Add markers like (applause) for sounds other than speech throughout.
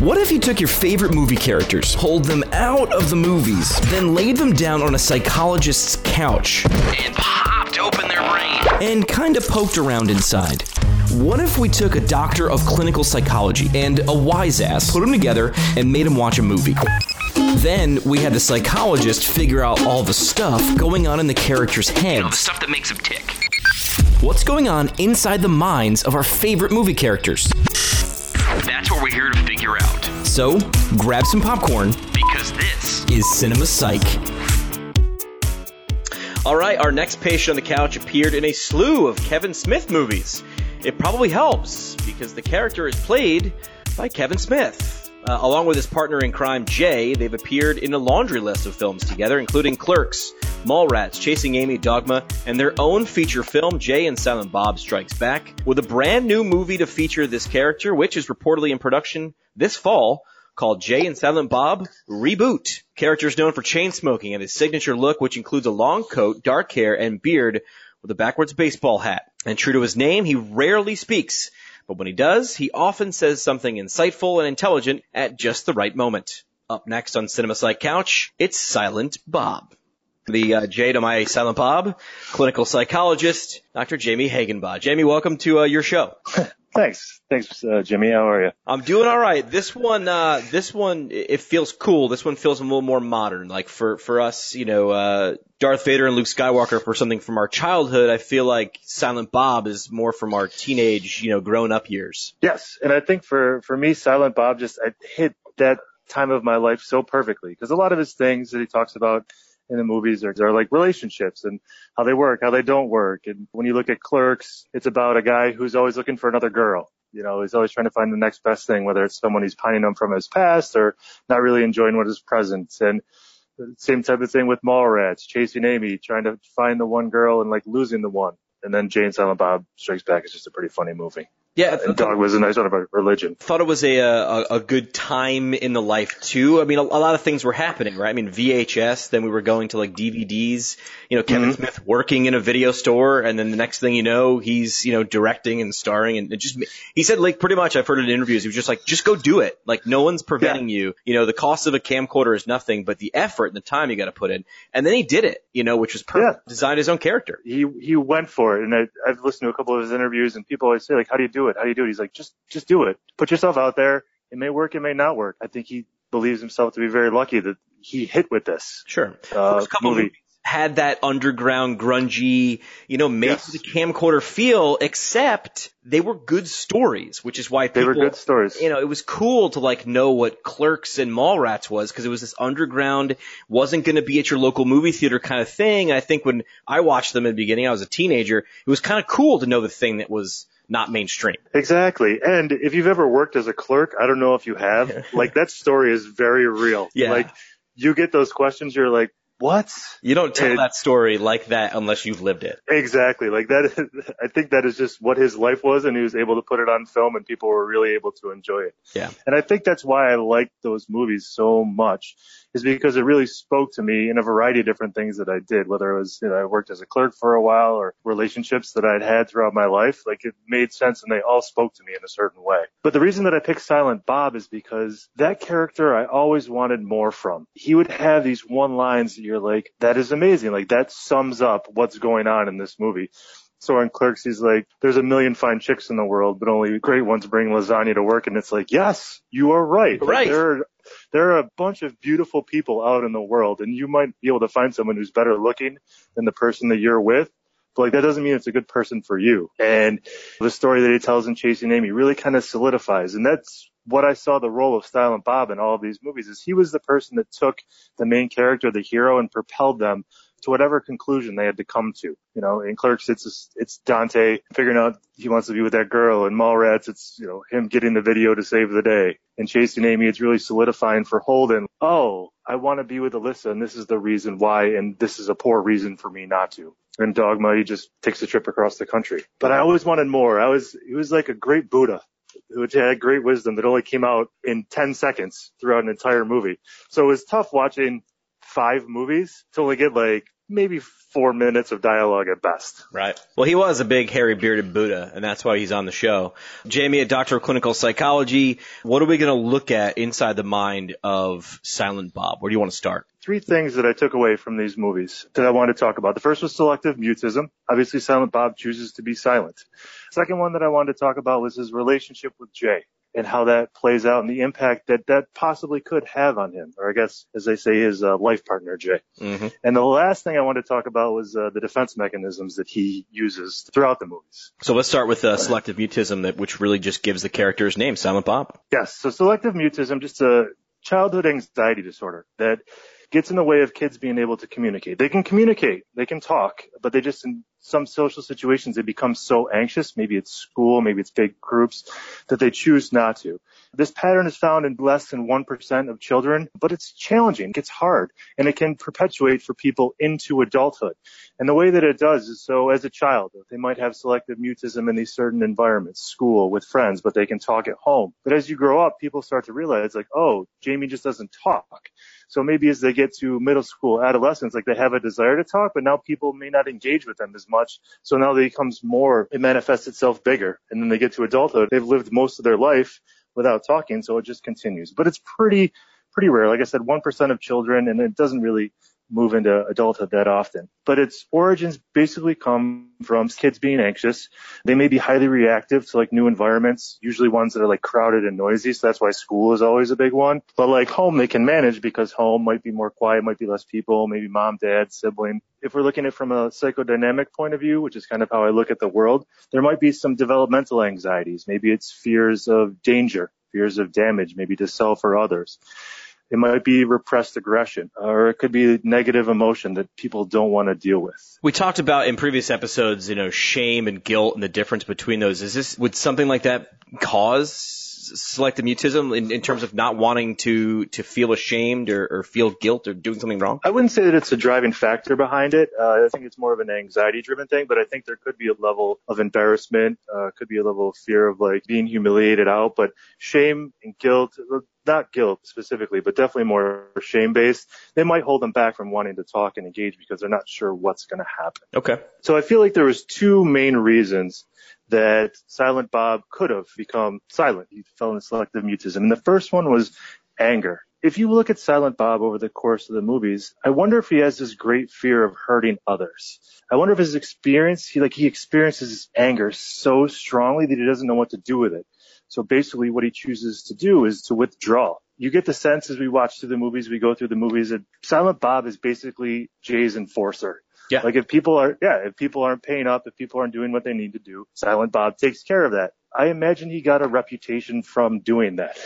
What if you took your favorite movie characters, pulled them out of the movies, then laid them down on a psychologist's couch, and popped open their brain, and kinda poked around inside? What if we took a doctor of clinical psychology and a wise ass, put them together, and made them watch a movie? Then we had the psychologist figure out all the stuff going on in the characters' heads. the stuff that makes them tick. What's going on inside the minds of our favorite movie characters? That's what we're here to figure out. So, grab some popcorn Because this is Cinema Psych. All right, our next patient on the couch appeared in a slew of Kevin Smith movies. It probably helps because the character is played by Kevin Smith. Uh, along with his partner in crime, Jay, they've appeared in a laundry list of films together, including Clerks, Mallrats, Chasing Amy, Dogma, and their own feature film, Jay and Silent Bob Strikes Back, with a brand new movie to feature this character, which is reportedly in production this fall, called Jay and Silent Bob Reboot. Characters known for chain smoking and his signature look, which includes a long coat, dark hair, and beard with a backwards baseball hat. And true to his name, he rarely speaks. But when he does, he often says something insightful and intelligent at just the right moment. Up next on Cinema Psych Couch, it's Silent Bob. The uh, Jay to my Silent Bob, clinical psychologist, Dr. Jamie Hagenbaugh. Jamie, welcome to uh, your show. (laughs) Thanks. Thanks, uh, Jimmy. How are you? I'm doing all right. This one, uh, this one, it feels cool. This one feels a little more modern. Like for for us, you know, uh, Darth Vader and Luke Skywalker for something from our childhood. I feel like Silent Bob is more from our teenage, you know, grown up years. Yes, and I think for for me, Silent Bob just I hit that time of my life so perfectly because a lot of his things that he talks about in the movies are, are like relationships and how they work, how they don't work. And when you look at Clerks, it's about a guy who's always looking for another girl. You know, he's always trying to find the next best thing, whether it's someone he's pining on from his past or not really enjoying what is present. And same type of thing with Mallrats, chasing Amy, trying to find the one girl and like losing the one. And then Jay and Silent Bob Strikes Back is just a pretty funny movie. Yeah, And Dog was a nice one about religion. thought it was a, a a good time in the life too. I mean, a, a lot of things were happening, right? I mean, VHS. Then we were going to like DVDs. You know, Kevin mm-hmm. Smith working in a video store, and then the next thing you know, he's you know directing and starring, and it just he said like pretty much. I've heard it in interviews. He was just like, just go do it. Like no one's preventing you. You know, the cost of a camcorder is nothing, but the effort and the time you got to put in. And then he did it. You know, which was perfect. Designed his own character. he he went for it, and I, I've listened to a couple of his interviews, and people always say like, "How do you do it? How do you do it?" He's like, "Just just do it. Put yourself out there. It may work, it may not work." I think he believes himself to be very lucky that he hit with this. Sure. Uh, First couple movie. movies had that underground, grungy, you know, made Yes. the camcorder feel, except they were good stories, which is why They were good stories. you know, it was cool to like know what Clerks and Mallrats was because it was this underground, wasn't going to be at your local movie theater kind of thing. And I think when I watched them in the beginning, I was a teenager. It was kind of cool to know the thing that was not mainstream. Exactly. And if you've ever worked as a clerk, I don't know if you have, (laughs) like that story is very real. Yeah. Like you get those questions, you're like, what? You don't tell It- that story like that unless you've lived it. Exactly. Like that is, (laughs) I think that is just what his life was and he was able to put it on film and people were really able to enjoy it. Yeah. And I think that's why I like those movies so much is because it really spoke to me in a variety of different things that I did, whether it was, you know, I worked as a clerk for a while or relationships that I'd had throughout my life. Like it made sense and they all spoke to me in a certain way. But the reason that I picked Silent Bob is because that character I always wanted more from. He would have these one lines that you're like, that is amazing. Like that sums up what's going on in this movie. So in Clerks, he's like, there's a million fine chicks in the world, but only great ones bring lasagna to work. And it's like, yes, you are right. Like, Right. there, are, there are a bunch of beautiful people out in the world and you might be able to find someone who's better looking than the person that you're with. But like that doesn't mean it's a good person for you. And the story that he tells in Chasing Amy really kind of solidifies. And that's what I saw the role of Silent Bob in all of these movies is he was the person that took the main character, the hero, and propelled them to whatever conclusion they had to come to. You know, in Clerks, it's it's Dante figuring out he wants to be with that girl. In Mallrats, it's you know him getting the video to save the day. In Chasing Amy, it's really solidifying for Holden. Oh, I want to be with Alyssa, and this is the reason why, and this is a poor reason for me not to. And Dogma, he just takes a trip across the country. But I always wanted more. I was he was like a great Buddha which had great wisdom that only came out in 10 seconds throughout an entire movie. So it was tough watching five movies to only get like maybe four minutes of dialogue at best. Right. Well, he was a big hairy bearded Buddha, and that's why he's on the show. Jamie, a doctor of clinical psychology, what are we going to look at inside the mind of Silent Bob? Where do you want to start? Three things that I took away from these movies that I wanted to talk about. The first was selective mutism. Obviously, Silent Bob chooses to be silent. Second one that I wanted to talk about was his relationship with Jay and how that plays out and the impact that that possibly could have on him, or I guess, as they say, his uh, life partner, Jay. Mm-hmm. And the last thing I wanted to talk about was uh, the defense mechanisms that he uses throughout the movies. So let's start with uh, selective mutism, that which really just gives the character his name, Silent Bob. Yes, so selective mutism, just a childhood anxiety disorder that gets in the way of kids being able to communicate. They can communicate, they can talk, but they just some social situations they become so anxious, maybe it's school, maybe it's big groups, that they choose not to. This pattern is found in less than 1% of children, but it's challenging, it's hard, and it can perpetuate for people into adulthood. And the way that it does is so as a child, they might have selective mutism in these certain environments, school, with friends, but they can talk at home. But as you grow up, people start to realize like, oh, Jamie just doesn't talk. So maybe as they get to middle school, adolescence, like they have a desire to talk, but now people may not engage with them as much. So now it becomes more, it manifests itself bigger. And then they get to adulthood. They've lived most of their life without talking. So it just continues, but it's pretty, pretty rare. Like I said, 1% of children and it doesn't really move into adulthood that often. But its origins basically come from kids being anxious. They may be highly reactive to like new environments, usually ones that are like crowded and noisy. So that's why school is always a big one. But like home, they can manage because home might be more quiet, might be less people, maybe mom, dad, sibling. If we're looking at it from a psychodynamic point of view, which is kind of how I look at the world, there might be some developmental anxieties. Maybe it's fears of danger, fears of damage, maybe to self or others. It might be repressed aggression, or it could be negative emotion that people don't want to deal with. We talked about in previous episodes, you know, shame and guilt and the difference between those. Is this, would something like that cause selective mutism in, in terms of not wanting to, to feel ashamed or, or feel guilt or doing something wrong? I wouldn't say that it's a driving factor behind it. Uh, I think it's more of an anxiety driven thing, but I think there could be a level of embarrassment, uh, could be a level of fear of like being humiliated out, but shame and guilt, not guilt specifically, but definitely more shame based, they might hold them back from wanting to talk and engage because they're not sure what's going to happen. Okay. So I feel like there was two main reasons that Silent Bob could have become silent. He fell into selective mutism. And the first one was anger. If you look at Silent Bob over the course of the movies, I wonder if he has this great fear of hurting others. I wonder if his experience, he like he experiences anger so strongly that he doesn't know what to do with it. So basically what he chooses to do is to withdraw. You get the sense as we watch through the movies, we go through the movies that Silent Bob is basically Jay's enforcer. Yeah. Like if people are, yeah, if people aren't paying up, if people aren't doing what they need to do, Silent Bob takes care of that. I imagine he got a reputation from doing that.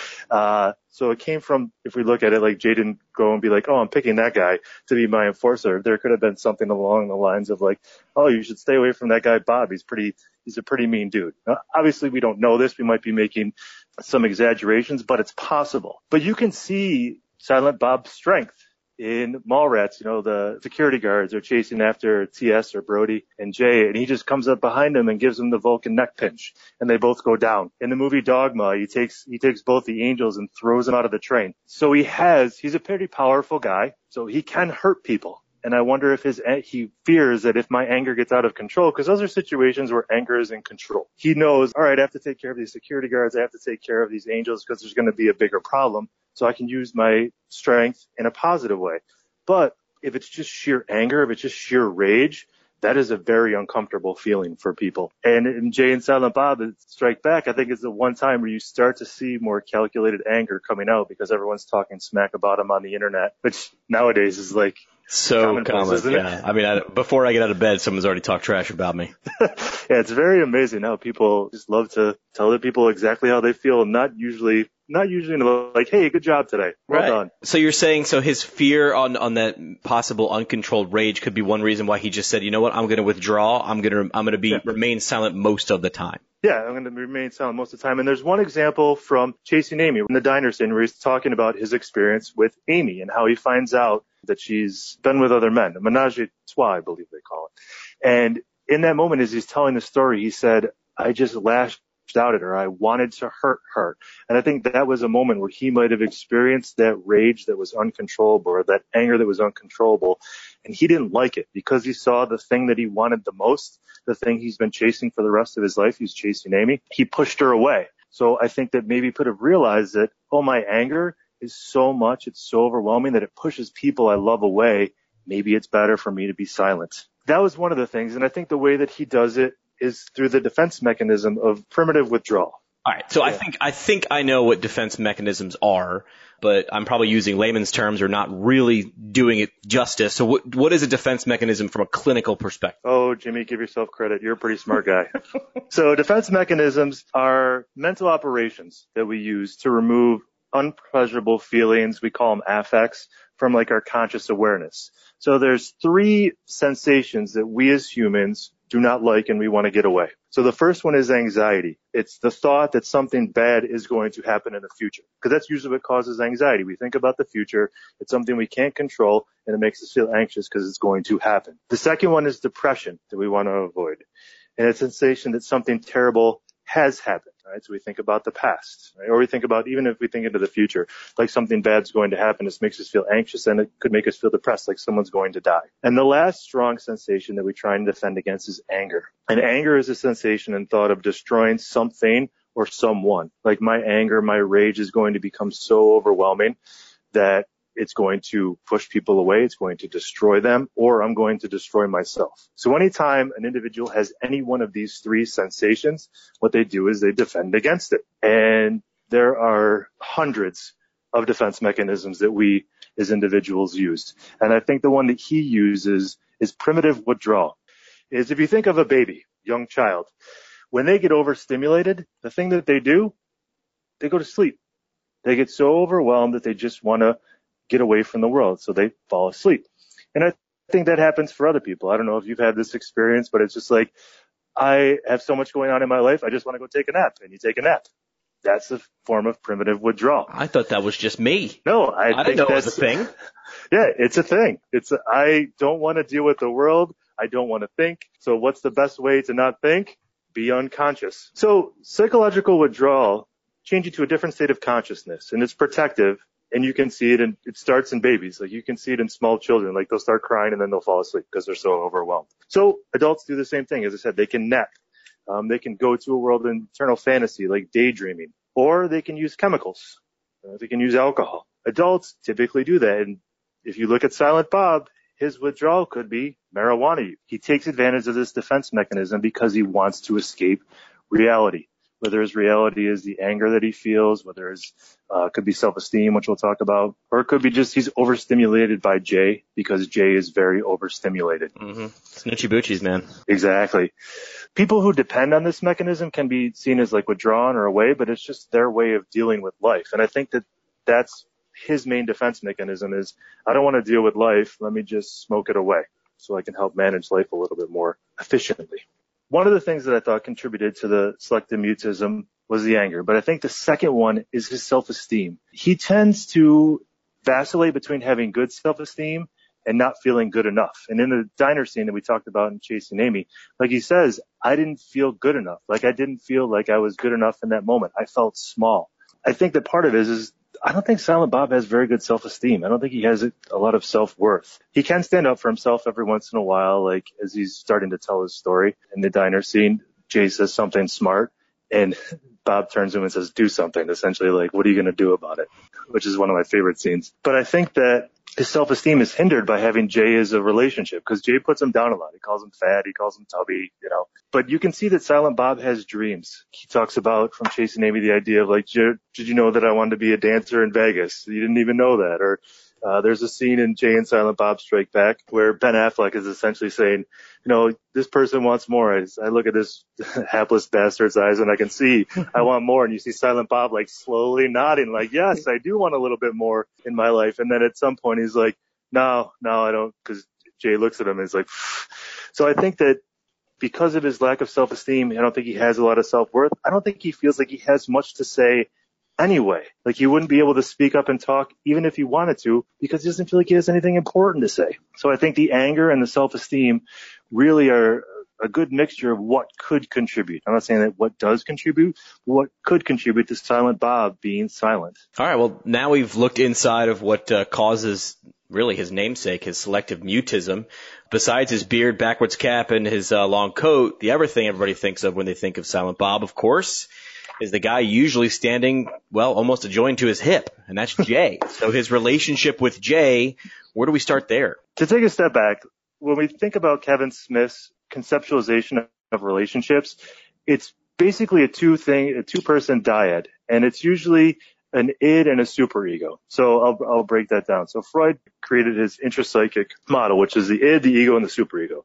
(laughs) uh, so it came from, if we look at it, like Jay didn't go and be like, oh, I'm picking that guy to be my enforcer. There could have been something along the lines of like, oh, you should stay away from that guy, Bob. He's pretty, he's a pretty mean dude. Now, obviously we don't know this. We might be making some exaggerations, but it's possible. But you can see Silent Bob's strength in Mallrats, you know, the security guards are chasing after TS or Brody and Jay, and he just comes up behind them and gives them the Vulcan neck pinch, and they both go down. In the movie Dogma, he takes he takes both the angels and throws them out of the train. So he has he's a pretty powerful guy, so he can hurt people. And I wonder if his he fears that if my anger gets out of control, because those are situations where anger is in control. He knows, all right, I have to take care of these security guards, I have to take care of these angels because there's going to be a bigger problem so I can use my strength in a positive way. But if it's just sheer anger, if it's just sheer rage, that is a very uncomfortable feeling for people. And in Jay and Silent Bob Strike Back, I think is the one time where you start to see more calculated anger coming out because everyone's talking smack about him on the internet, which nowadays is like so common. yeah. I mean, I, before I get out of bed, someone's already talked trash about me. (laughs) yeah, it's very amazing how people just love to tell other people exactly how they feel not usually not usually like, hey, good job today. Well right. done. So you're saying so his fear on on that possible uncontrolled rage could be one reason why he just said, you know what, I'm going to withdraw. I'm going to I'm going to be yeah. remain silent most of the time. Yeah, I'm going to remain silent most of the time. And there's one example from Chasing Amy in the diner scene where he's talking about his experience with Amy and how he finds out that she's been with other men, a menage a trois, I believe they call it. And in that moment, as he's telling the story, he said, I just lashed out her. I wanted to hurt her. And I think that was a moment where he might have experienced that rage that was uncontrollable or that anger that was uncontrollable. And he didn't like it because he saw the thing that he wanted the most, the thing he's been chasing for the rest of his life. He's chasing Amy. He pushed her away. So I think that maybe he could have realized that, oh, my anger is so much, it's so overwhelming that it pushes people I love away. Maybe it's better for me to be silent. That was one of the things. And I think the way that he does it is through the defense mechanism of primitive withdrawal. All right. So yeah. I think I think I know what defense mechanisms are, but I'm probably using layman's terms or not really doing it justice. So what what is a defense mechanism from a clinical perspective? Oh, Jimmy, give yourself credit. You're a pretty smart guy. (laughs) so defense mechanisms are mental operations that we use to remove unpleasurable feelings. We call them affects from like our conscious awareness. So there's three sensations that we as humans do not like and we want to get away. So the first one is anxiety. It's the thought that something bad is going to happen in the future. Because that's usually what causes anxiety. We think about the future. It's something we can't control and it makes us feel anxious because it's going to happen. The second one is depression that we want to avoid. And a sensation that something terrible has happened right? So we think about the past, right? Or we think about, even if we think into the future, like something bad's going to happen, this makes us feel anxious and it could make us feel depressed, like someone's going to die. And the last strong sensation that we try and defend against is anger. And anger is a sensation and thought of destroying something or someone. Like my anger, my rage is going to become so overwhelming that it's going to push people away, it's going to destroy them, or I'm going to destroy myself. So anytime an individual has any one of these three sensations, what they do is they defend against it. And there are hundreds of defense mechanisms that we as individuals use. And I think the one that he uses is primitive withdrawal. Is if you think of a baby, young child, when they get overstimulated, the thing that they do, they go to sleep. They get so overwhelmed that they just want to get away from the world. So they fall asleep. And I think that happens for other people. I don't know if you've had this experience, but it's just like, I have so much going on in my life. I just want to go take a nap and you take a nap. That's a form of primitive withdrawal. I thought that was just me. No, I, I think know that's a thing. (laughs) Yeah, it's a thing. It's, a, I don't want to deal with the world. I don't want to think. So what's the best way to not think? Be unconscious. So psychological withdrawal change you to a different state of consciousness and it's protective and you can see it and it starts in babies. Like you can see it in small children. Like they'll start crying and then they'll fall asleep because they're so overwhelmed. So adults do the same thing. As I said, they can nap. Um, they can go to a world of internal fantasy like daydreaming or they can use chemicals. Uh, they can use alcohol. Adults typically do that. And if you look at Silent Bob, his withdrawal could be marijuana. He takes advantage of this defense mechanism because he wants to escape reality whether his reality is the anger that he feels, whether his uh, could be self-esteem, which we'll talk about, or it could be just he's overstimulated by Jay because Jay is very overstimulated. Mm-hmm. Snitchy boochies, man. Exactly. People who depend on this mechanism can be seen as like withdrawn or away, but it's just their way of dealing with life. And I think that that's his main defense mechanism is I don't want to deal with life. Let me just smoke it away so I can help manage life a little bit more efficiently. One of the things that I thought contributed to the selective mutism was the anger, but I think the second one is his self-esteem. He tends to vacillate between having good self-esteem and not feeling good enough. And in the diner scene that we talked about in Chasing Amy, like he says, I didn't feel good enough. Like I didn't feel like I was good enough in that moment. I felt small. I think that part of it is, is I don't think Silent Bob has very good self-esteem. I don't think he has a lot of self-worth. He can stand up for himself every once in a while, like as he's starting to tell his story in the diner scene. Jay says something smart and Bob turns to him and says, do something, essentially like, what are you going to do about it? Which is one of my favorite scenes. But I think that his self-esteem is hindered by having Jay as a relationship because Jay puts him down a lot. He calls him fat. He calls him tubby, you know, but you can see that Silent Bob has dreams. He talks about from Chasing Amy the idea of like, did you know that I wanted to be a dancer in Vegas? You didn't even know that. Or uh, there's a scene in Jay and Silent Bob Strike Back where Ben Affleck is essentially saying, you know, this person wants more. I, I look at this (laughs) hapless bastard's eyes and I can see I want more. And you see Silent Bob like slowly nodding, like, yes, I do want a little bit more in my life. And then at some point he's like, no, no, I don't, because Jay looks at him and is like, (sighs) so I think that because of his lack of self-esteem, I don't think he has a lot of self-worth. I don't think he feels like he has much to say anyway. Like he wouldn't be able to speak up and talk even if he wanted to because he doesn't feel like he has anything important to say. So I think the anger and the self-esteem really are a good mixture of what could contribute. I'm not saying that what does contribute, but what could contribute to Silent Bob being silent. All right. Well, now we've looked inside of what uh, causes really his namesake, his selective mutism. Besides his beard, backwards cap, and his uh, long coat, the other thing everybody thinks of when they think of Silent Bob, of course, is the guy usually standing, well, almost adjoined to his hip, and that's (laughs) Jay. so his relationship with Jay, where do we start there? To take a step back, when we think about Kevin Smith's conceptualization of relationships, it's basically a two thing, a two person dyad, and it's usually an id and a superego. So I'll, I'll break that down. So Freud created his intrapsychic model, which is the id, the ego, and the superego.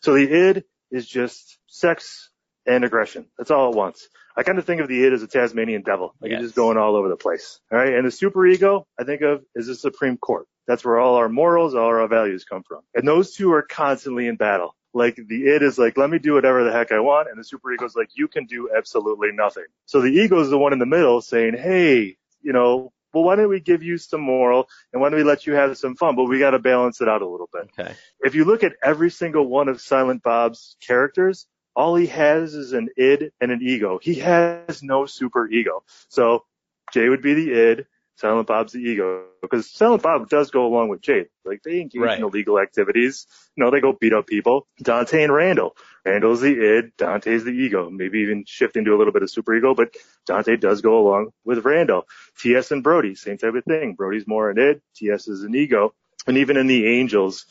So the id is just sex and aggression. That's all it once. I kind of think of the id as a Tasmanian devil. Like Yes. it's just going all over the place. All right. And the superego, I think of as the Supreme Court. That's where all our morals, all our values come from. And those two are constantly in battle. Like the id is like, let me do whatever the heck I want. And the superego is like, you can do absolutely nothing. So the ego is the one in the middle saying, hey, you know, well, why don't we give you some moral and why don't we let you have some fun? But we got to balance it out a little bit. Okay. If you look at every single one of Silent Bob's characters, all he has is an id and an ego. He has no super ego. So Jay would be the id, Silent Bob's the ego. Because Silent Bob does go along with Jay. Like they engage Right. in illegal activities. You know, they go beat up people. Dante and Randall. Randall's the id, Dante's the ego. Maybe even shifting to a little bit of super ego, but Dante does go along with Randall. TS and Brody, same type of thing. Brody's more an id, TS is an ego. And even in the Angels,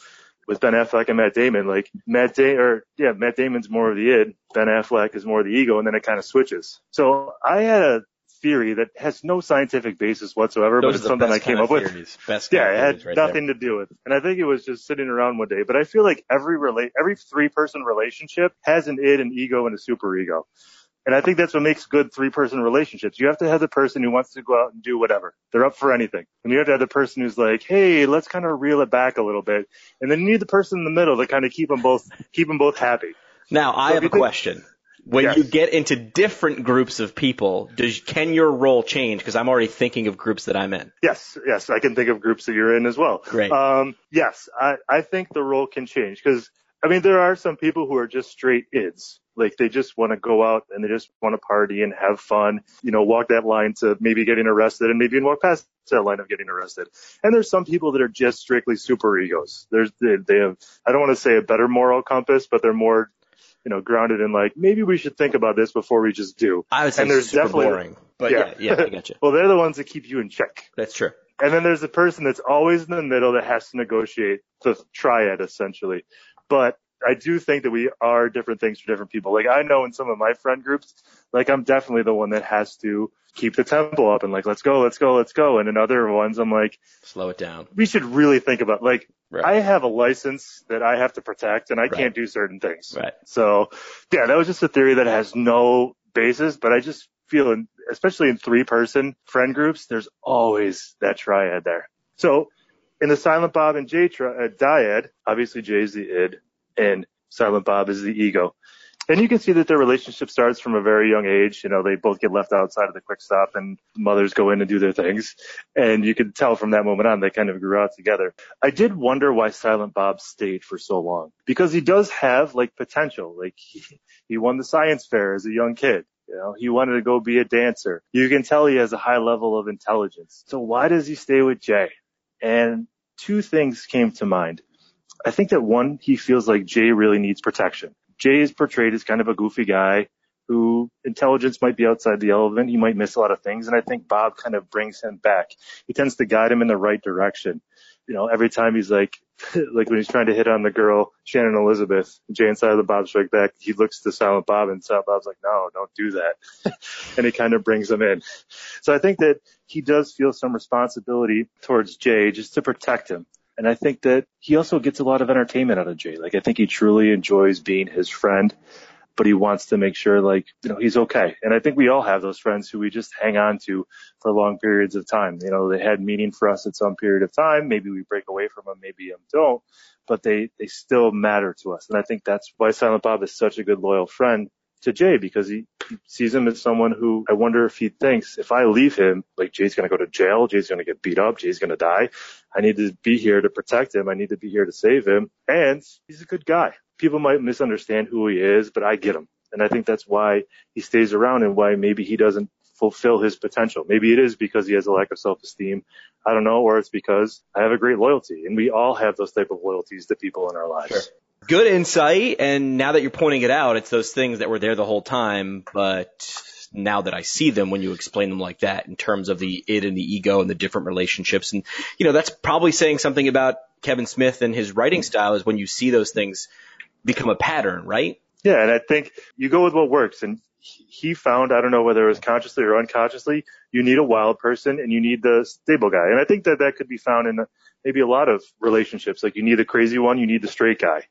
with Ben Affleck and Matt Damon, like Matt Da- or yeah, Matt Damon's more of the id, Ben Affleck is more of the ego, and then it kind of switches. So I had a theory that has no scientific basis whatsoever, but it's something I came up with. Best Yeah, it had right there. nothing to do with it. And I think it was just sitting around one day. But I feel like every relate, every three person relationship has an id, an ego, and a super ego. And I think that's what makes good three person relationships. You have to have the person who wants to go out and do whatever. They're up for anything. And you have to have the person who's like, hey, let's kind of reel it back a little bit. And then you need the person in the middle to kind of keep them both, keep them both happy. Now, I So have a think- question. When Yes. you get into different groups of people, does can your role change? Because I'm already thinking of groups that I'm in. Yes, yes, I can think of groups that you're in as well. Great. Um, yes, I, I think the role can change because, I mean, there are some people who are just straight ids. Like they just want to go out and they just want to party and have fun, you know, walk that line to maybe getting arrested and maybe even walk past that line of getting arrested. And there's some people that are just strictly super egos. There's, they, they have, I don't want to say a better moral compass, but they're more, you know, grounded in like, maybe we should think about this before we just do. I would say And there's super definitely- boring. But yeah, yeah, I (laughs) gotcha. well, they're the ones that keep you in check. That's true. And then there's a person that's always in the middle that has to negotiate the triad essentially. But I do think that we are different things for different people. Like I know in some of my friend groups, like I'm definitely the one that has to keep the tempo up and like, let's go, let's go, let's go. And in other ones, I'm like, Slow it down. we should really think about like, Right. I have a license that I have to protect and I Right. can't do certain things. Right. So yeah, that was just a theory that has no basis, but I just feel, in, especially in three person friend groups, there's always that triad there. So in the Silent Bob and Jay tri- uh, dyad, obviously Jay's the id and Silent Bob is the ego. And you can see that their relationship starts from a very young age. You know, they both get left outside of the quick stop and mothers go in and do their things. And you can tell from that moment on, they kind of grew out together. I did wonder why Silent Bob stayed for so long because he does have like potential. Like he, he won the science fair as a young kid. You know, he wanted to go be a dancer. You can tell he has a high level of intelligence. So why does he stay with Jay? And two things came to mind. I think that one, he feels like Jay really needs protection. Jay is portrayed as kind of a goofy guy who intelligence might be outside the element. He might miss a lot of things. And I think Bob kind of brings him back. He tends to guide him in the right direction. You know, every time he's like, (laughs) like when he's trying to hit on the girl, Shannon Elizabeth, Jay inside of the Bob Strike Back, he looks to Silent Bob and Silent Bob's like, no, don't do that. (laughs) and he kind of brings him in. So I think that he does feel some responsibility towards Jay just to protect him. And I think that he also gets a lot of entertainment out of Jay. Like I think he truly enjoys being his friend, but he wants to make sure like, you know, he's okay. And I think we all have those friends who we just hang on to for long periods of time. You know, they had meaning for us at some period of time. Maybe we break away from them, maybe them don't, but they, they still matter to us. And I think that's why Silent Bob is such a good loyal friend to Jay because he, he sees him as someone who I wonder if he thinks if I leave him, like Jay's going to go to jail, Jay's going to get beat up, Jay's going to die. I need to be here to protect him. I need to be here to save him. And he's a good guy. people might misunderstand who he is, but I get him. And I think that's why he stays around and why maybe he doesn't fulfill his potential. Maybe it is because he has a lack of self-esteem. I don't know, or it's because I have a great loyalty and we all have those type of loyalties to people in our lives. Sure. Good insight. And now that you're pointing it out, it's those things that were there the whole time, but now that I see them when you explain them like that in terms of the id and the ego and the different relationships. And, you know, that's probably saying something about Kevin Smith and his writing style is when you see those things become a pattern, right? Yeah. And I think you go with what works and he found, I don't know whether it was consciously or unconsciously, you need a wild person and you need the stable guy. And I think that that could be found in maybe a lot of relationships. Like you need the crazy one, you need the straight guy,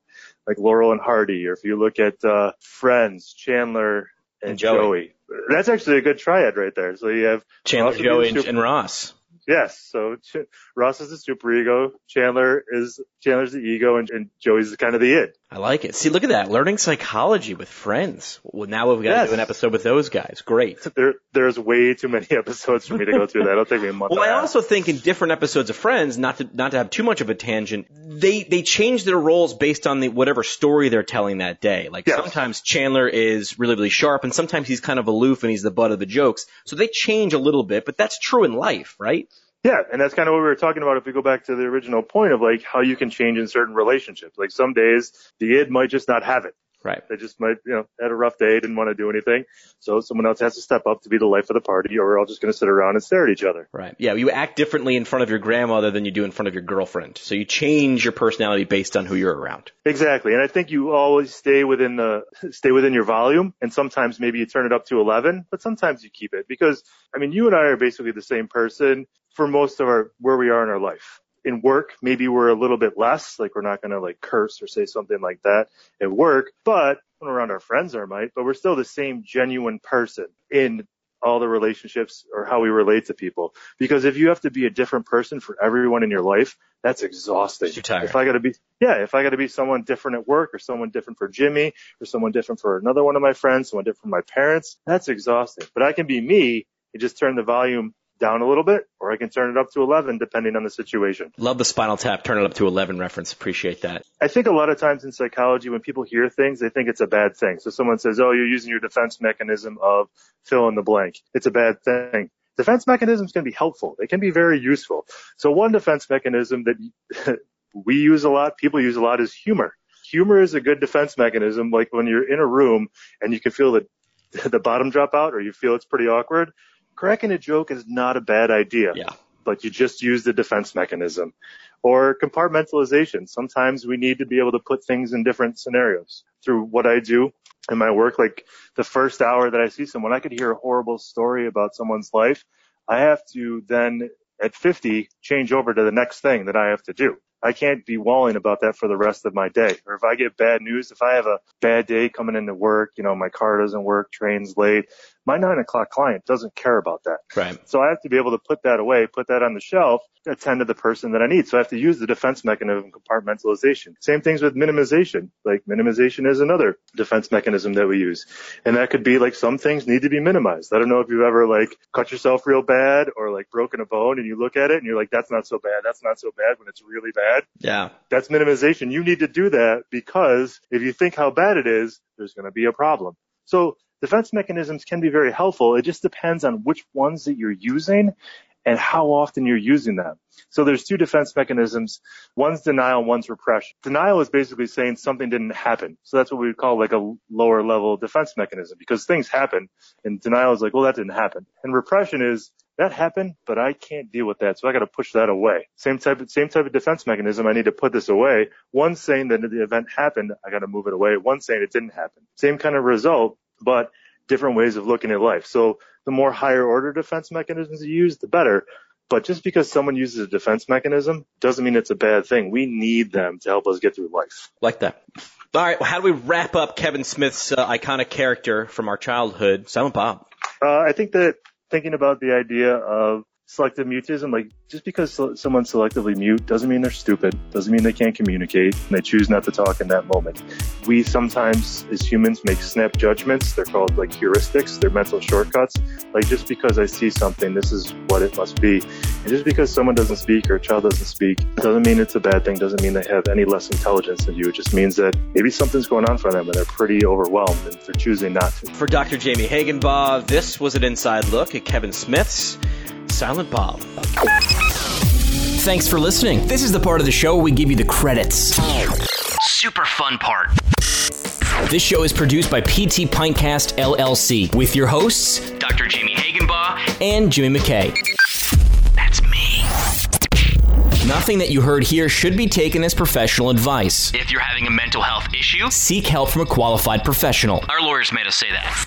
like Laurel and Hardy. Or if you look at, uh, Friends, Chandler and, and Joey. Joey. That's actually a good triad right there. So you have Chandler, Joey, and, and Ross. Yes. So Ch- Ross is the super ego. Chandler is Chandler's the ego, and, and Joey's kind of the id. I like it. See, look at that. Learning psychology with friends. Well, now we've got yes. to do an episode with those guys. Great. There, there's way too many (laughs) episodes for me to go through that. It'll take me a month. well, I also think in different episodes of Friends, not to not to have too much of a tangent, they they change their roles based on the whatever story they're telling that day. Like yes. sometimes Chandler is really really sharp, and sometimes he's kind of aloof and he's the butt of the jokes. So they change a little bit, but that's true in life, right? Yeah, and that's kind of what we were talking about if we go back to the original point of like how you can change in certain relationships. Like some days the id might just not have it. Right. They just might, you know, had a rough day, didn't want to do anything. So someone else has to step up to be the life of the party or we're all just going to sit around and stare at each other. Right. Yeah. You act differently in front of your grandmother than you do in front of your girlfriend. So you change your personality based on who you're around. Exactly. And I think you always stay within the, (laughs) stay within your volume and sometimes maybe you turn it up to 11, but sometimes you keep it because I mean, you and I are basically the same person for most of our where we are in our life. In work, maybe we're a little bit less, like we're not going to like curse or say something like that at work, but when around our friends are might, but we're still the same genuine person in all the relationships or how we relate to people. Because if you have to be a different person for everyone in your life, that's exhausting. If I got to be, yeah, if I got to be someone different at work or someone different for Jimmy or someone different for another one of my friends, someone different for my parents, that's exhausting. But I can be me and just turn the volume down a little bit, or I can turn it up to 11 depending on the situation. Love the spinal tap, turn it up to 11 reference. Appreciate that. I think a lot of times in psychology, when people hear things, they think it's a bad thing. So someone says, oh, you're using your defense mechanism of fill in the blank. It's a bad thing. Defense mechanisms can be helpful. They can be very useful. So one defense mechanism that (laughs) we use a lot, people use a lot is humor. Humor is a good defense mechanism. Like when you're in a room and you can feel the (laughs) the bottom drop out or you feel it's pretty awkward, cracking a joke is not a bad idea. Yeah. But you just use the defense mechanism. Or compartmentalization. Sometimes we need to be able to put things in different scenarios. Through what I do in my work, like the first hour that I see someone, I could hear a horrible story about someone's life. I have to then at 50 change over to the next thing that I have to do. I can't be walling about that for the rest of my day. Or if I get bad news, if I have a bad day coming into work, you know, my car doesn't work, train's late, my nine o'clock client doesn't care about that. Right. So I have to be able to put that away, put that on the shelf, attend to the person that I need. So I have to use the defense mechanism compartmentalization. Same things with minimization. Like minimization is another defense mechanism that we use. And that could be like some things need to be minimized. I don't know if you've ever like cut yourself real bad or like broken a bone and you look at it and you're like, that's not so bad. That's not so bad when it's really bad. Yeah. That's minimization. You need to do that because if you think how bad it is, there's going to be a problem. So defense mechanisms can be very helpful. It just depends on which ones that you're using and how often you're using them. So there's two defense mechanisms. One's denial, one's repression. Denial is basically saying something didn't happen. So that's what we would call like a lower level defense mechanism because things happen and denial is like, well, that didn't happen. And repression is that happened, but I can't deal with that. So I got to push that away. Same type of, same type of defense mechanism. I need to put this away. One saying that the event happened, I got to move it away. One saying it didn't happen. Same kind of result, but different ways of looking at life. So the more higher order defense mechanisms you use, the better. But just because someone uses a defense mechanism doesn't mean it's a bad thing. We need them to help us get through life. Like that. All right. Well, how do we wrap up Kevin Smith's uh, iconic character from our childhood, Silent Bob? Uh, I think that thinking about the idea of selective mutism, like just because someone's selectively mute doesn't mean they're stupid, doesn't mean they can't communicate, and they choose not to talk in that moment. We sometimes, as humans, make snap judgments. They're called like heuristics, they're mental shortcuts. Like just because I see something, this is what it must be. And just because someone doesn't speak or a child doesn't speak doesn't mean it's a bad thing, doesn't mean they have any less intelligence than you. It just means that maybe something's going on for them and they're pretty overwhelmed and they're choosing not to. For Dr. Jamie Hagenbaugh, this was an inside look at Kevin Smith's Silent Bob. Thanks for listening. This is the part of the show where we give you the credits. Super fun part. This show is produced by PT Pintcast LLC with your hosts Dr. Jamie Hagenbaugh. and Jimmy McKay. That's me. Nothing that you heard here should be taken as professional advice. If you're having a mental health issue, Seek help from a qualified professional. our lawyers made us say that.